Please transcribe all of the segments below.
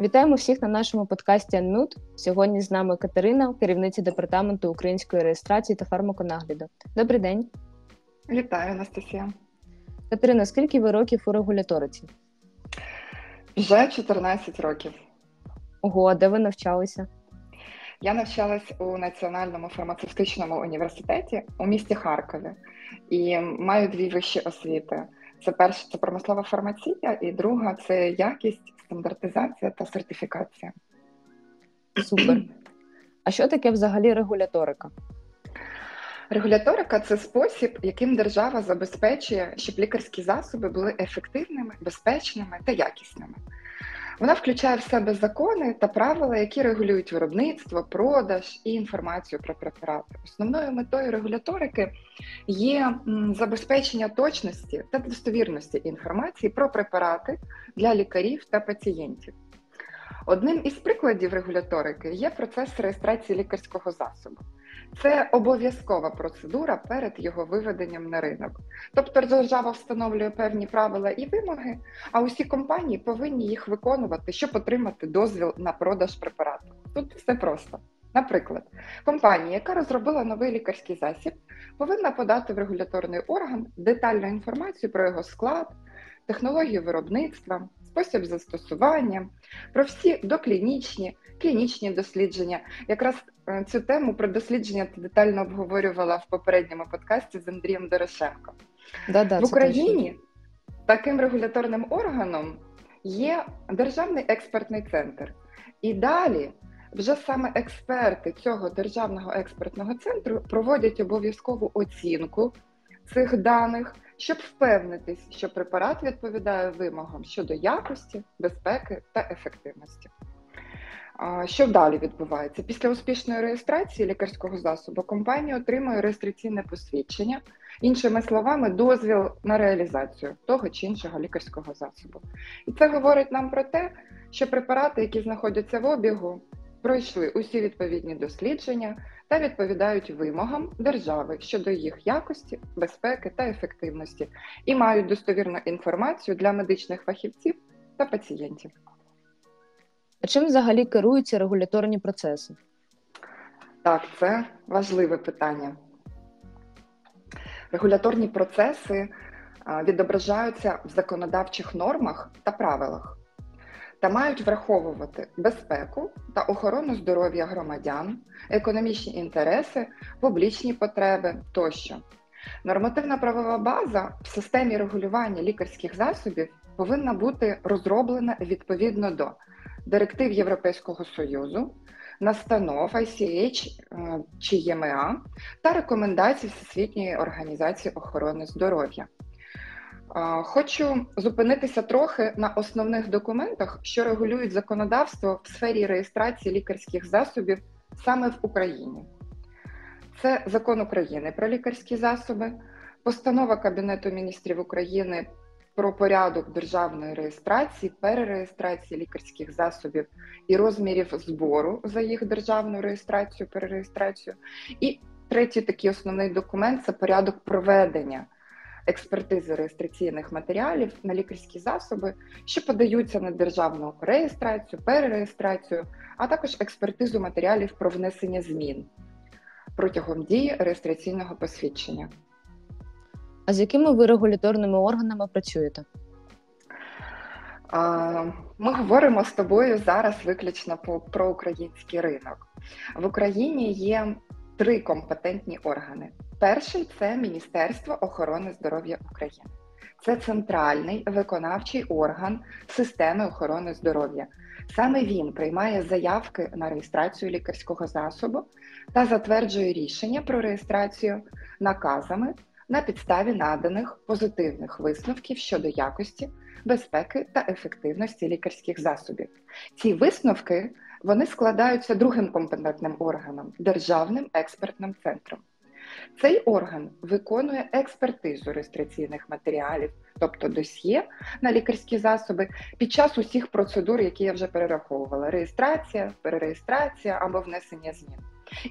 Вітаємо всіх на нашому подкасті Анмют. Сьогодні з нами Катерина, керівниця департаменту української реєстрації та фармаконагляду. Добрий день. Вітаю, Анастасія. Катерина, скільки ви років у регуляториці? Вже 14 років. Ого, де ви навчалися? Я навчалась у Національному фармацевтичному університеті у місті Харкові і маю дві вищі освіти. Це перша це промислова фармація, і друга це якість, стандартизація та сертифікація. Супер. А що таке взагалі регуляторика? Регуляторика це спосіб, яким держава забезпечує, щоб лікарські засоби були ефективними, безпечними та якісними. Вона включає в себе закони та правила, які регулюють виробництво, продаж і інформацію про препарати. Основною метою регуляторики є забезпечення точності та достовірності інформації про препарати для лікарів та пацієнтів. Одним із прикладів регуляторики є процес реєстрації лікарського засобу. Це обов'язкова процедура перед його виведенням на ринок. Тобто держава встановлює певні правила і вимоги, а усі компанії повинні їх виконувати, щоб отримати дозвіл на продаж препарату. Тут все просто. Наприклад, компанія, яка розробила новий лікарський засіб, повинна подати в регуляторний орган детальну інформацію про його склад, технологію виробництва, спосіб застосування, про всі доклінічні, клінічні дослідження. Якраз цю тему про дослідження ти детально обговорювала в попередньому подкасті з Андрієм Дорошенко. Да-да, в Україні таким регуляторним органом є Державний експертний центр. І далі вже саме експерти цього державного експертного центру проводять обов'язкову оцінку цих даних, щоб впевнитись, що препарат відповідає вимогам щодо якості, безпеки та ефективності. Що далі відбувається? Після успішної реєстрації лікарського засобу компанія отримує реєстраційне посвідчення, іншими словами, дозвіл на реалізацію того чи іншого лікарського засобу. І це говорить нам про те, що препарати, які знаходяться в обігу, пройшли усі відповідні дослідження та відповідають вимогам держави щодо їх якості, безпеки та ефективності і мають достовірну інформацію для медичних фахівців та пацієнтів. А чим взагалі керуються регуляторні процеси? Так, це важливе питання. Регуляторні процеси відображаються в законодавчих нормах та правилах та мають враховувати безпеку та охорону здоров'я громадян, економічні інтереси, публічні потреби тощо. Нормативна правова база в системі регулювання лікарських засобів повинна бути розроблена відповідно до директив Європейського Союзу, настанов ICH е, чи ЄМА та рекомендацій Всесвітньої організації охорони здоров'я. Хочу зупинитися трохи на основних документах, що регулюють законодавство в сфері реєстрації лікарських засобів саме в Україні. Це закон України про лікарські засоби, постанова Кабінету міністрів України про порядок державної реєстрації, перереєстрації лікарських засобів і розмірів збору за їх державну реєстрацію, перереєстрацію. І третій такий основний документ це порядок проведення експертизи реєстраційних матеріалів на лікарські засоби, що подаються на державну реєстрацію, перереєстрацію, а також експертизу матеріалів про внесення змін протягом дії реєстраційного посвідчення. А з якими ви регуляторними органами працюєте? Ми говоримо з тобою зараз виключно про український ринок. В Україні є три компетентні органи. Перший це Міністерство охорони здоров'я України. Це центральний виконавчий орган системи охорони здоров'я. Саме він приймає заявки на реєстрацію лікарського засобу та затверджує рішення про реєстрацію наказами на підставі наданих позитивних висновків щодо якості, безпеки та ефективності лікарських засобів. Ці висновки вони складаються другим компетентним органом державним експертним центром. Цей орган виконує експертизу реєстраційних матеріалів, тобто досьє на лікарські засоби, під час усіх процедур, які я вже перераховувала: реєстрація, перереєстрація або внесення змін.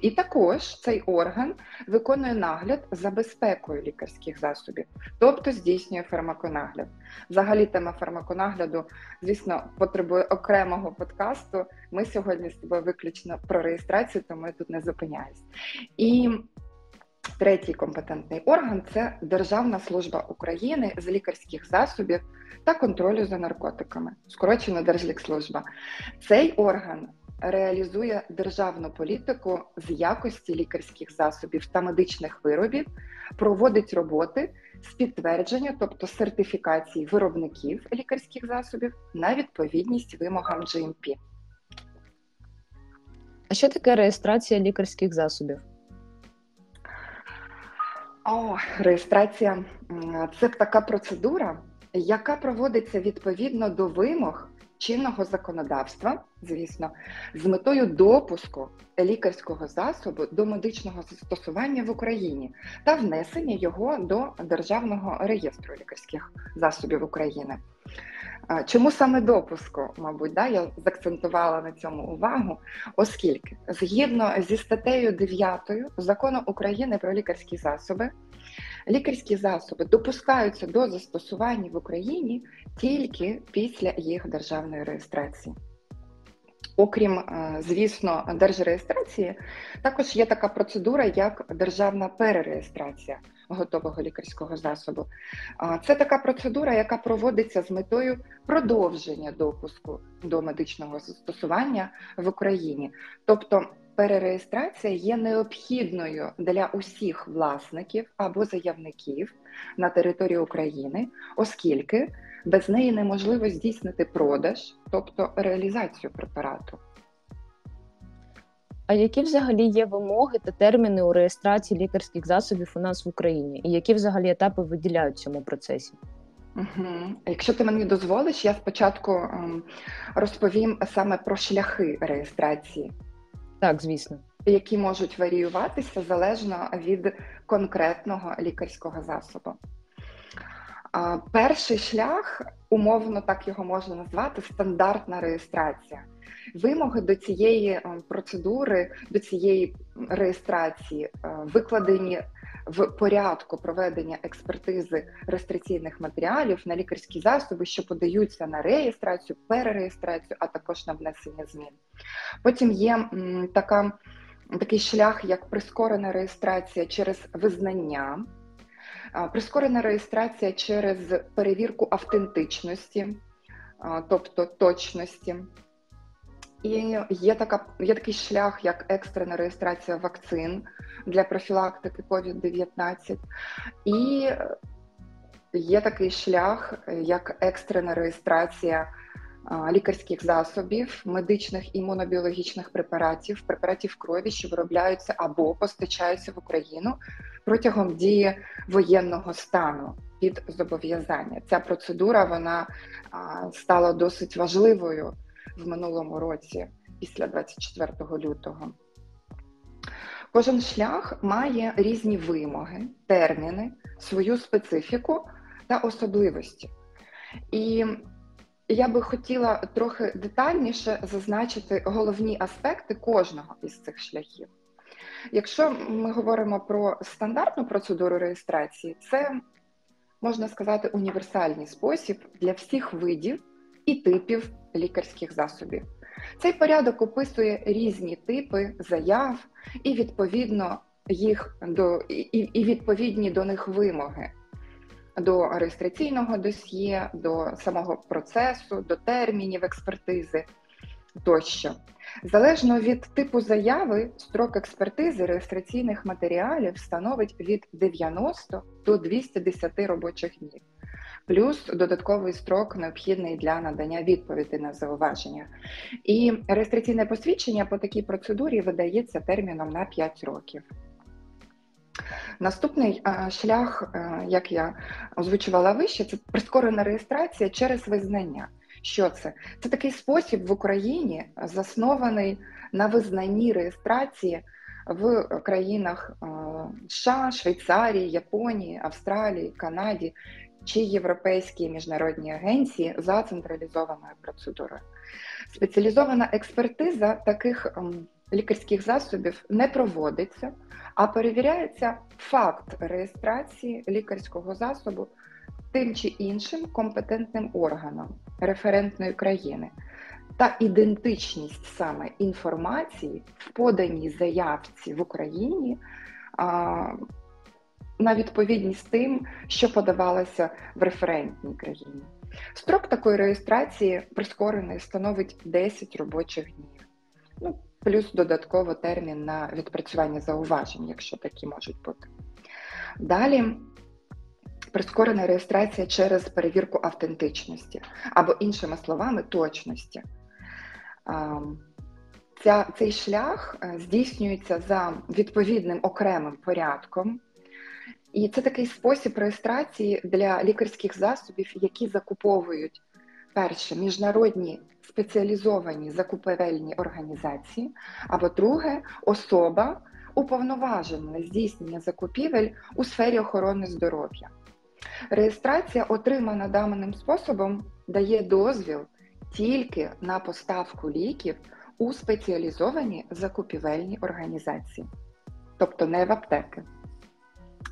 І також цей орган виконує нагляд за безпекою лікарських засобів, тобто здійснює фармаконагляд. Взагалі, тема фармаконагляду, звісно, потребує окремого подкасту. Ми сьогодні з тобою виключно про реєстрацію, тому я тут не зупиняюсь. І третій компетентний орган це Державна служба України з лікарських засобів та контролю за наркотиками, скорочена Держлікслужба. Цей орган реалізує державну політику з якості лікарських засобів та медичних виробів, проводить роботи з підтвердження, тобто сертифікації виробників лікарських засобів на відповідність вимогам GMP. А що таке реєстрація лікарських засобів? О, реєстрація це така процедура, яка проводиться відповідно до вимог чинного законодавства, звісно, з метою допуску лікарського засобу до медичного застосування в Україні та внесення його до державного реєстру лікарських засобів України. Чому саме допуску, мабуть, да, я закцентувала на цьому увагу, оскільки згідно зі статтею 9 закону України про лікарські засоби, лікарські засоби допускаються до застосування в Україні тільки після їх державної реєстрації. Окрім, е, звісно, держреєстрації, також є така процедура, як державна перереєстрація готового лікарського засобу. Це така процедура, яка проводиться з метою продовження допуску до медичного застосування в Україні. Тобто перереєстрація є необхідною для усіх власників або заявників на території України, оскільки без неї неможливо здійснити продаж, тобто реалізацію препарату. А які взагалі є вимоги та терміни у реєстрації лікарських засобів у нас в Україні? І які взагалі етапи виділяють в цьому процесі? Угу. Якщо ти мені дозволиш, я спочатку ем, розповім саме про шляхи реєстрації. Так, звісно. Які можуть варіюватися залежно від конкретного лікарського засобу. Перший шлях, умовно так його можна назвати, стандартна реєстрація. Вимоги до цієї е, процедури, до цієї реєстрації е, викладені в порядку проведення експертизи реєстраційних матеріалів на лікарські засоби, що подаються на реєстрацію, перереєстрацію, а також на внесення змін. Потім є така, такий шлях, як прискорена реєстрація через визнання. Прискорена реєстрація через перевірку автентичності, тобто точності. І є така є такий шлях, як екстрена реєстрація вакцин для профілактики COVID-19, і є такий шлях, як екстрена реєстрація лікарських засобів, медичних імунобіологічних препаратів, препаратів крові, що виробляються або постачаються в Україну протягом дії воєнного стану під зобов'язання. Ця процедура вона стала досить важливою в минулому році, після 24 лютого. Кожен шлях має різні вимоги, терміни, свою специфіку та особливості. І я би хотіла трохи детальніше зазначити головні аспекти кожного із цих шляхів. Якщо ми говоримо про стандартну процедуру реєстрації, це можна сказати універсальний спосіб для всіх видів і типів лікарських засобів. Цей порядок описує різні типи заяв і відповідно їх до і, і відповідні до них вимоги до реєстраційного досьє, до самого процесу, до термінів експертизи тощо. Залежно від типу заяви, строк експертизи реєстраційних матеріалів становить від 90 до 210 робочих днів, плюс додатковий строк необхідний для надання відповіді на зауваження. І реєстраційне посвідчення по такій процедурі видається терміном на 5 років. Наступний е, шлях, е, як я озвучувала вище, це прискорена реєстрація через визнання. Що це? Це такий спосіб в Україні, заснований на визнанні реєстрації в країнах е, США, Швейцарії, Японії, Австралії, Канаді чи Європейській міжнародній агенції за централізованою процедурою. Спеціалізована експертиза таких ем, лікарських засобів не проводиться, а перевіряється факт реєстрації лікарського засобу тим чи іншим компетентним органом референтної країни та ідентичність саме інформації в поданій заявці в Україні на відповідність тим, що подавалося в референтній країні. Строк такої реєстрації прискорений становить 10 робочих днів, ну, плюс додатково термін на відпрацювання зауважень, якщо такі можуть бути. Далі прискорена реєстрація через перевірку автентичності або, іншими словами, точності. Ця, Цей шлях е, здійснюється за відповідним окремим порядком, і це такий спосіб реєстрації для лікарських засобів, які закуповують перше міжнародні спеціалізовані закупівельні організації, або друге особа уповноважена на здійснення закупівель у сфері охорони здоров'я. Реєстрація, отримана даним способом, дає дозвіл тільки на поставку ліків у спеціалізовані закупівельні організації, тобто не в аптеки.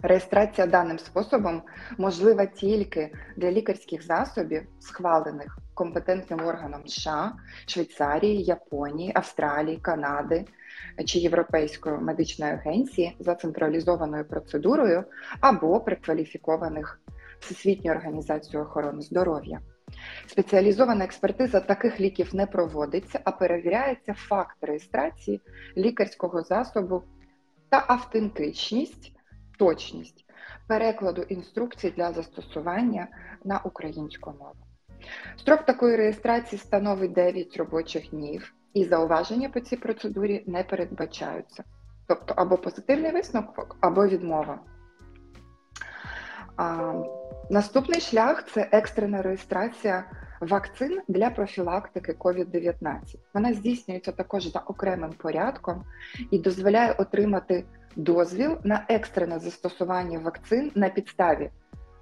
Реєстрація даним способом можлива тільки для лікарських засобів, схвалених компетентним органом США, Швейцарії, Японії, Австралії, Канади чи Європейської медичної агенції за централізованою процедурою або прикваліфікованих Всесвітньою організацією охорони здоров'я. Спеціалізована експертиза таких ліків не проводиться, а перевіряється факт реєстрації лікарського засобу та автентичність точність перекладу інструкцій для застосування на українську мову. Строк такої реєстрації становить 9 робочих днів, і зауваження по цій процедурі не передбачаються. Тобто або позитивний висновок, або відмова. А, Наступний шлях це екстрена реєстрація вакцин для профілактики COVID-19. Вона здійснюється також за окремим порядком і дозволяє отримати дозвіл на екстрене застосування вакцин на підставі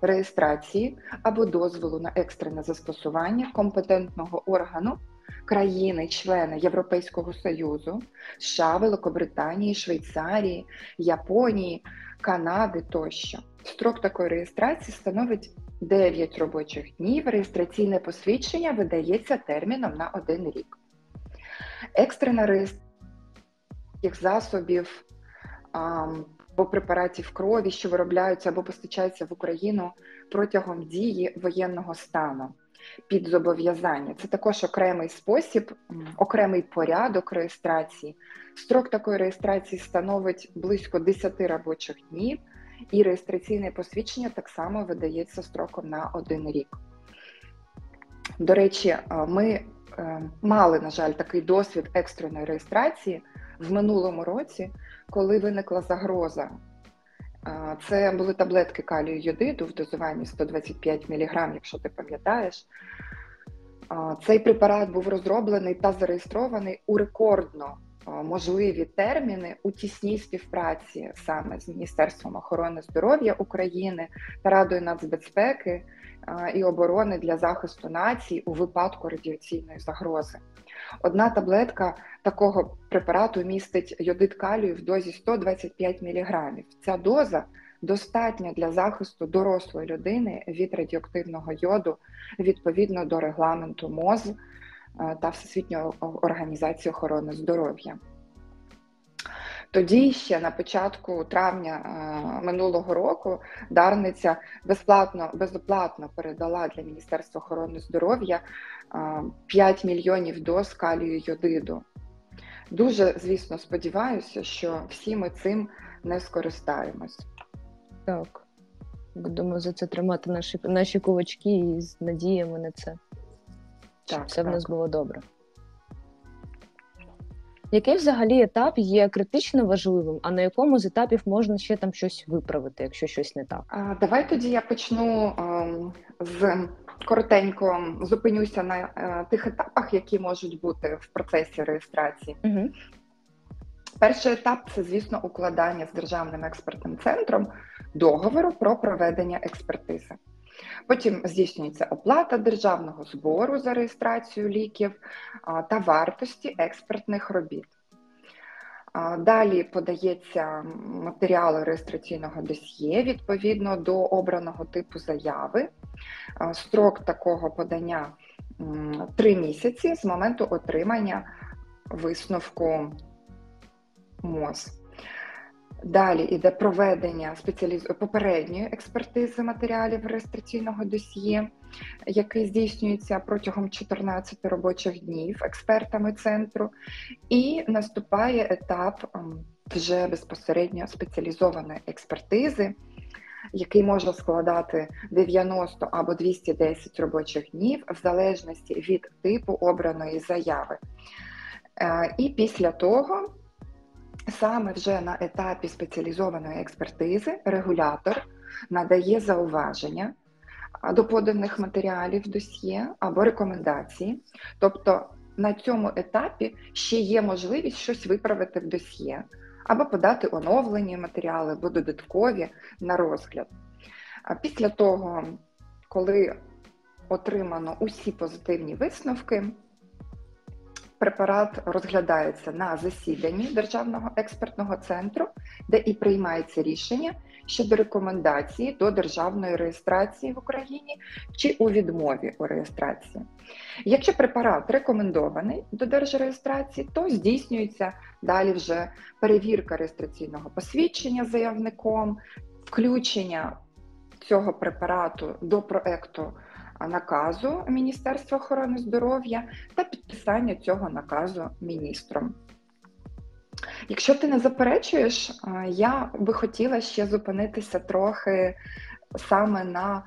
реєстрації або дозволу на екстрене застосування компетентного органу країни-члени Європейського Союзу, США, Великобританії, Швейцарії, Японії, Канади тощо. Строк такої реєстрації становить 9 робочих днів. Реєстраційне посвідчення видається терміном на один рік. Екстрена реєстрація засобів або препаратів крові, що виробляються або постачаються в Україну протягом дії воєнного стану під зобов'язання. Це також окремий спосіб, окремий порядок реєстрації. Строк такої реєстрації становить близько 10 робочих днів, і реєстраційне посвідчення так само видається строком на один рік. До речі, ми е, мали, на жаль, такий досвід екстреної реєстрації в минулому році, коли виникла загроза. Це були таблетки калію йодиду в дозуванні 125 мг, якщо ти пам'ятаєш. Цей препарат був розроблений та зареєстрований у рекордно можливі терміни у тісній співпраці саме з Міністерством охорони здоров'я України та Радою нацбезпеки і оборони для захисту націй у випадку радіаційної загрози. Одна таблетка такого препарату містить йодит калію в дозі 125 мг. Ця доза достатня для захисту дорослої людини від радіоактивного йоду відповідно до регламенту МОЗ та Всесвітньої організації охорони здоров'я. Тоді ще на початку травня е, минулого року Дарниця безплатно безоплатно передала для Міністерства охорони здоров'я 5 е, мільйонів доз калію йодиду. Дуже, звісно, сподіваюся, що всі ми цим не скористаємось. Так. Будемо за це тримати наші наші кулачки і з надіями на це. Щоб так, все так. в нас було добре. Який взагалі етап є критично важливим, а на якому з етапів можна ще там щось виправити, якщо щось не так? А, Давай тоді я почну а, з коротенько зупинюся на а, е, тих етапах, які можуть бути в процесі реєстрації. Угу. Перший етап це, звісно, укладання з державним експертним центром договору про проведення експертизи. Потім здійснюється оплата державного збору за реєстрацію ліків та вартості експертних робіт. Далі подається матеріал реєстраційного досьє відповідно до обраного типу заяви. Строк такого подання три місяці з моменту отримання висновку МОЗ. Далі йде проведення спеціаліз... попередньої експертизи матеріалів реєстраційного досьє, який здійснюється протягом 14 робочих днів експертами центру, і наступає етап ем, вже безпосередньо спеціалізованої експертизи, який може складати 90 або 210 робочих днів в залежності від типу обраної заяви. Е, і після того. Саме вже на етапі спеціалізованої експертизи регулятор надає зауваження до поданих матеріалів досьє або рекомендації. Тобто на цьому етапі ще є можливість щось виправити в досьє, або подати оновлені матеріали, або додаткові на розгляд. Після того, коли отримано усі позитивні висновки, препарат розглядається на засіданні Державного експертного центру, де і приймається рішення щодо рекомендації до державної реєстрації в Україні чи у відмові у реєстрації. Якщо препарат рекомендований до держреєстрації, то здійснюється далі вже перевірка реєстраційного посвідчення заявником, включення цього препарату до проекту наказу Міністерства охорони здоров'я та підписання цього наказу міністром. Якщо ти не заперечуєш, я би хотіла ще зупинитися трохи саме на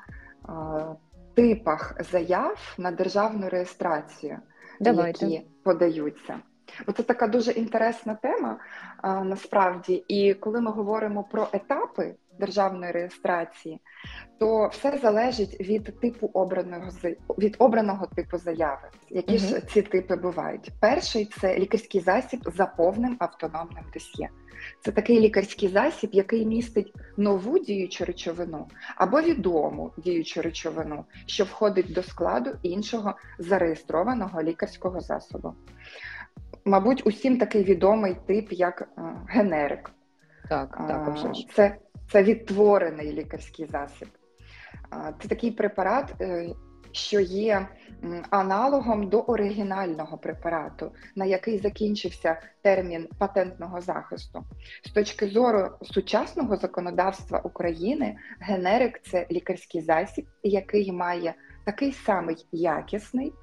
типах заяв на державну реєстрацію, Давайте. які подаються. Оце така дуже інтересна тема насправді. І коли ми говоримо про етапи державної реєстрації, то все залежить від типу обраного від обраного типу заяви. Які угу. ж ці типи бувають? Перший це лікарський засіб за повним автономним досьє. Це такий лікарський засіб, який містить нову діючу речовину або відому діючу речовину, що входить до складу іншого зареєстрованого лікарського засобу. Мабуть, усім такий відомий тип, як е, генерик. Так, так, Це це відтворений лікарський засіб. Це такий препарат, е, що є аналогом до оригінального препарату, на який закінчився термін патентного захисту. З точки зору сучасного законодавства України, генерик це лікарський засіб, який має такий самий якісний.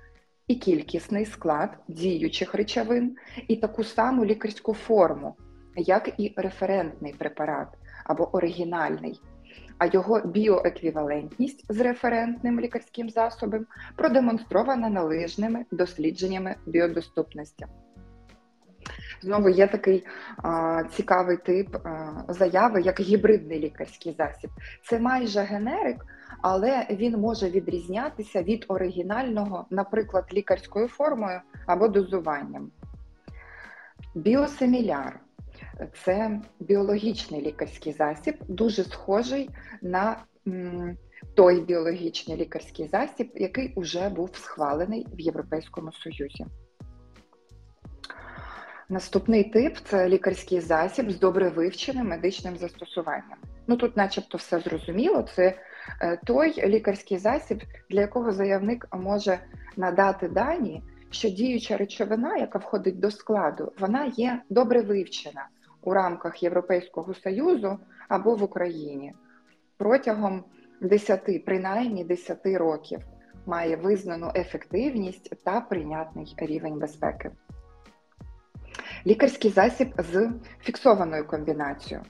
І кількісний склад діючих речовин, і таку саму лікарську форму, як і референтний препарат або оригінальний, а його біоеквівалентність з референтним лікарським засобом продемонстрована належними дослідженнями біодоступності. Знову є такий а, цікавий тип а, заяви, як гібридний лікарський засіб. Це майже генерик, але він може відрізнятися від оригінального, наприклад, лікарською формою або дозуванням. Біосиміляр це біологічний лікарський засіб, дуже схожий на той біологічний лікарський засіб, який вже був схвалений в Європейському Союзі. Наступний тип це лікарський засіб з добре вивченим медичним застосуванням. Ну тут, начебто, все зрозуміло. Це той лікарський засіб, для якого заявник може надати дані, що діюча речовина, яка входить до складу, вона є добре вивчена у рамках Європейського Союзу або в Україні протягом 10, принаймні 10 років має визнану ефективність та прийнятний рівень безпеки. Лікарський засіб з фіксованою комбінацією.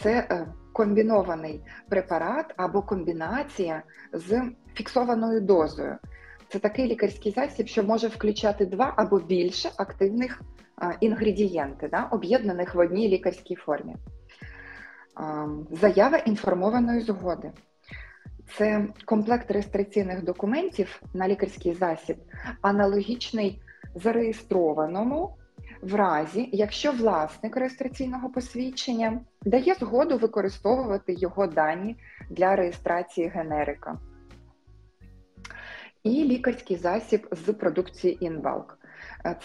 Це е, комбінований препарат або комбінація з фіксованою дозою. Це такий лікарський засіб, що може включати два або більше активних інгредієнти, да, об'єднаних в одній лікарській формі. Заява інформованої згоди. Це комплект реєстраційних документів на лікарський засіб, аналогічний зареєстрованому в разі, якщо власник реєстраційного посвідчення дає згоду використовувати його дані для реєстрації генерика. І лікарський засіб з продукції Інвалк.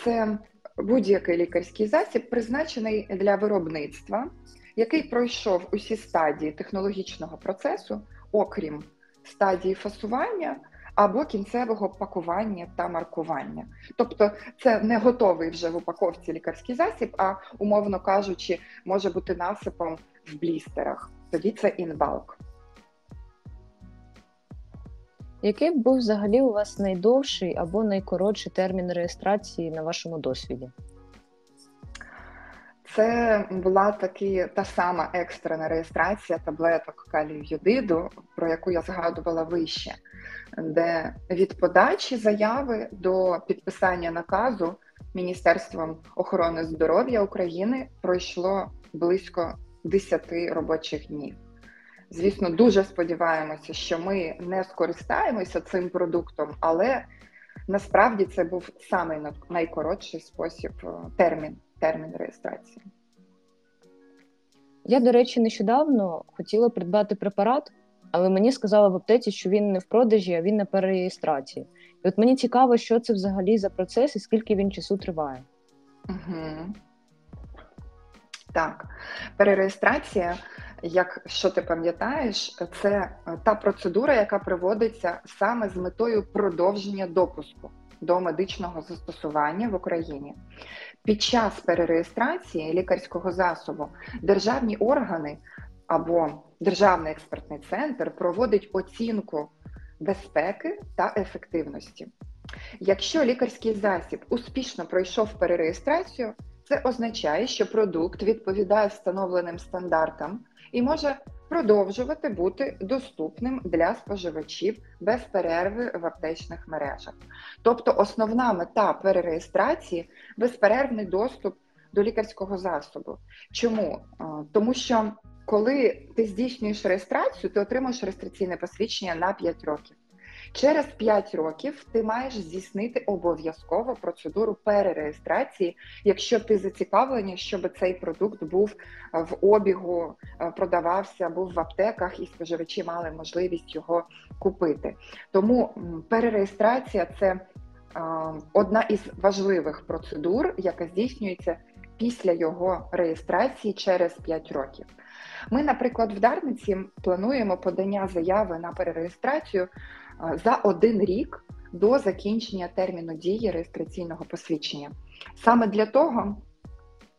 Це будь-який лікарський засіб призначений для виробництва, який пройшов усі стадії технологічного процесу, окрім стадії фасування або кінцевого пакування та маркування. Тобто це не готовий вже в упаковці лікарський засіб, а умовно кажучи, може бути насипом в блістерах. Тоді це інбалк. Який був взагалі у вас найдовший або найкоротший термін реєстрації на вашому досвіді? Це була таки та сама екстрена реєстрація таблеток калію йодиду, про яку я згадувала вище, де від подачі заяви до підписання наказу Міністерством охорони здоров'я України пройшло близько 10 робочих днів. Звісно, дуже сподіваємося, що ми не скористаємося цим продуктом, але насправді це був самий найкоротший спосіб е, термін, термін реєстрації. Я, до речі, нещодавно хотіла придбати препарат, але мені сказали в аптеці, що він не в продажі, а він на перереєстрації. І от мені цікаво, що це взагалі за процес і скільки він часу триває. Угу. Так, перереєстрація, як що ти пам'ятаєш, це е, та процедура, яка проводиться саме з метою продовження допуску до медичного застосування в Україні. Під час перереєстрації лікарського засобу державні органи або Державний експертний центр проводить оцінку безпеки та ефективності. Якщо лікарський засіб успішно пройшов перереєстрацію, це означає, що продукт відповідає встановленим стандартам і може продовжувати бути доступним для споживачів без перерви в аптечних мережах. Тобто, основна мета перереєстрації безперервний доступ до лікарського засобу. Чому? Тому що коли ти здійснюєш реєстрацію, ти отримуєш реєстраційне посвідчення на 5 років. Через 5 років ти маєш здійснити обов'язково процедуру перереєстрації, якщо ти зацікавлені, щоб цей продукт був в обігу, е, продавався, був в аптеках, і споживачі мали можливість його купити. Тому перереєстрація це одна із важливих процедур, яка здійснюється після його реєстрації через 5 років. Ми, наприклад, в Дарниці плануємо подання заяви на перереєстрацію за один рік до закінчення терміну дії реєстраційного посвідчення. Саме для того,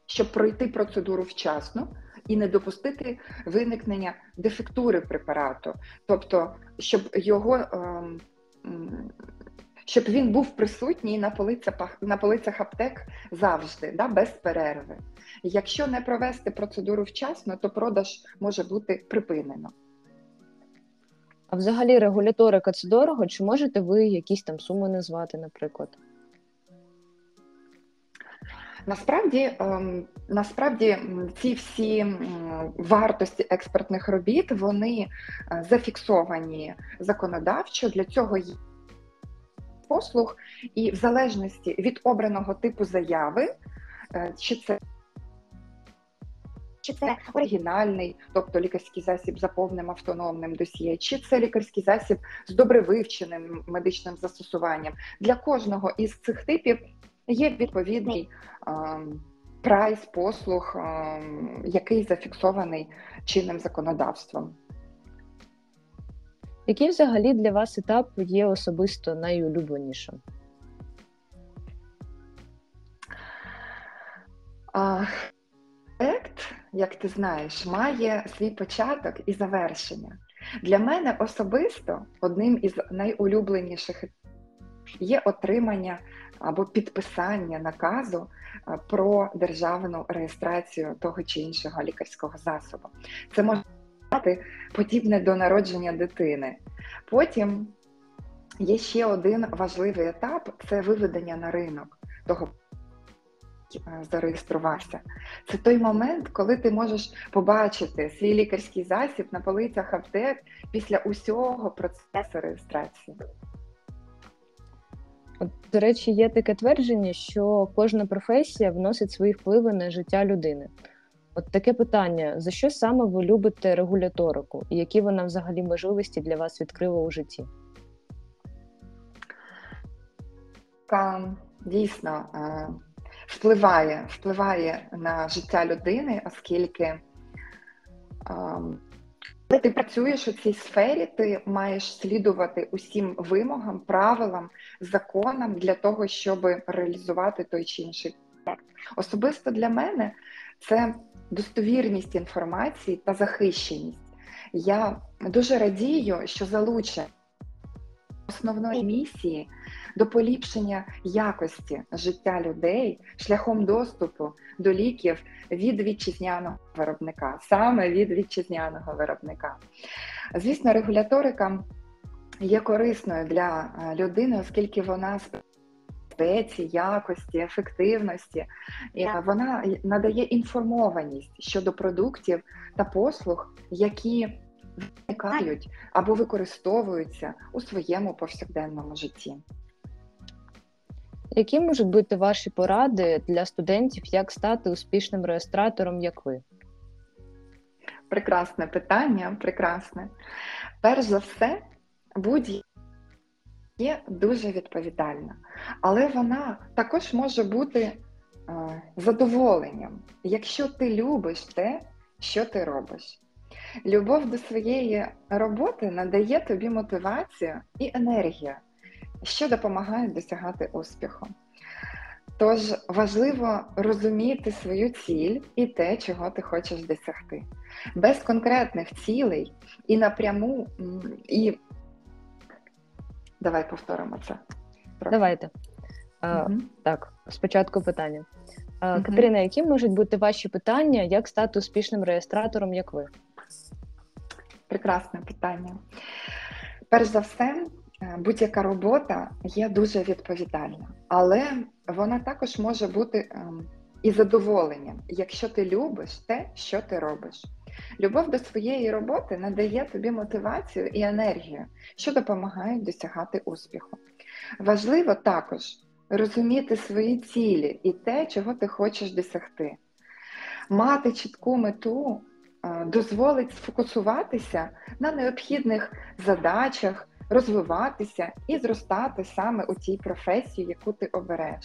щоб пройти процедуру вчасно і не допустити виникнення дефектури препарату, тобто, щоб його ем, щоб він був присутній на полицях на полицях аптек завжди, да, без перерви. Якщо не провести процедуру вчасно, то продаж може бути припинено. А взагалі регуляторика це дорого? Чи можете ви якісь там суми назвати, наприклад? Насправді, ем, насправді, ці всі вартості експертних робіт вони е, зафіксовані законодавчо. Для цього є послуг, і в залежності від обраного типу заяви, е, чи це чи це оригінальний, тобто лікарський засіб за повним автономним досьє, чи це лікарський засіб з добре вивченим медичним застосуванням. Для кожного із цих типів є відповідний е, прайс послуг, е, який зафіксований чинним законодавством. Який взагалі для вас етап є особисто найулюбленішим? Проект, як ти знаєш, має свій початок і завершення. Для мене особисто одним із найулюбленіших є отримання або підписання наказу про державну реєстрацію того чи іншого лікарського засобу. Це може подібне до народження дитини. Потім є ще один важливий етап це виведення на ринок того. Е, зареєструвався. Це той момент, коли ти можеш побачити свій лікарський засіб на полицях аптек після усього процесу реєстрації. До речі, є таке твердження, що кожна професія вносить свої впливи на життя людини. От таке питання: за що саме ви любите регуляторику, і які вона взагалі можливості для вас відкрила у житті? Дійсно, е, впливає, впливає на життя людини, оскільки ем, коли ти працюєш у цій сфері, ти маєш слідувати усім вимогам, правилам, законам для того, щоб реалізувати той чи інший проект. Особисто для мене це достовірність інформації та захищеність. Я дуже радію, що залучення основної місії до поліпшення якості життя людей шляхом доступу до ліків від вітчизняного виробника, саме від вітчизняного виробника. Звісно, регуляторика є корисною для е, людини, оскільки вона безпеці, якості, ефективності, і вона надає інформованість щодо продуктів та послуг, які виникають або використовуються у своєму повсякденному житті. Які можуть бути ваші поради для студентів, як стати успішним реєстратором, як ви? Прекрасне питання, прекрасне. Перш за все, будь є дуже відповідальна, але вона також може бути е, задоволенням, якщо ти любиш те, що ти робиш. Любов до своєї роботи надає тобі мотивацію і енергію, що допомагає досягати успіху. Тож важливо розуміти свою ціль і те, чого ти хочеш досягти. Без конкретних цілей і напряму, і давай повторимо це. Трохи. Давайте. А, угу. Так, спочатку питання. А, угу. Катерина, які можуть бути ваші питання, як стати успішним реєстратором, як ви? Прекрасне питання. Перш за все, е, будь-яка робота є дуже відповідальна, але вона також може бути ем, і задоволенням, якщо ти любиш те, що ти робиш. Любов до своєї роботи надає тобі мотивацію і енергію, що допомагають досягати успіху. Важливо також розуміти свої цілі і те, чого ти хочеш досягти. Мати чітку мету Е, дозволить сфокусуватися на необхідних задачах, розвиватися і зростати саме у тій професії, яку ти обереш.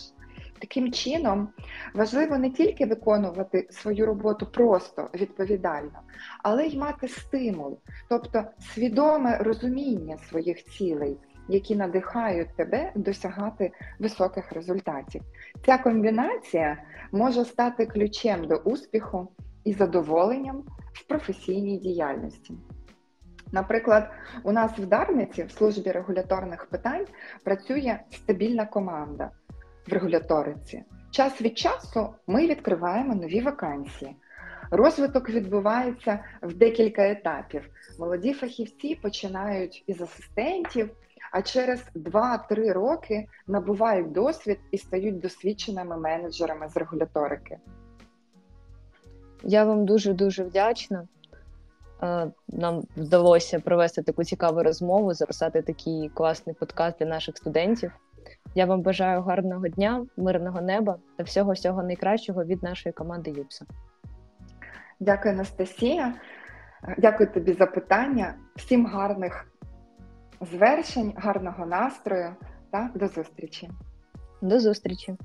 Таким чином, важливо не тільки виконувати свою роботу просто відповідально, але й мати стимул, тобто свідоме розуміння своїх цілей, які надихають тебе досягати високих результатів. Ця комбінація може стати ключем до успіху і задоволенням в професійній діяльності. Наприклад, у нас в Дарниці в службі регуляторних питань працює стабільна команда в регуляториці. Час від часу ми відкриваємо нові вакансії. Розвиток відбувається в декілька етапів. Молоді фахівці починають із асистентів, а через 2-3 роки набувають досвід і стають досвідченими менеджерами з регуляторики. Я вам дуже дуже вдячна. Е, нам вдалося провести таку цікаву розмову, записати такий класний подкаст для наших студентів. Я вам бажаю гарного дня, мирного неба та всього всього найкращого від нашої команди ЮПСа. Дякую, Анастасія. Дякую тобі за питання. Всім гарних звершень, гарного настрою та до зустрічі. До зустрічі.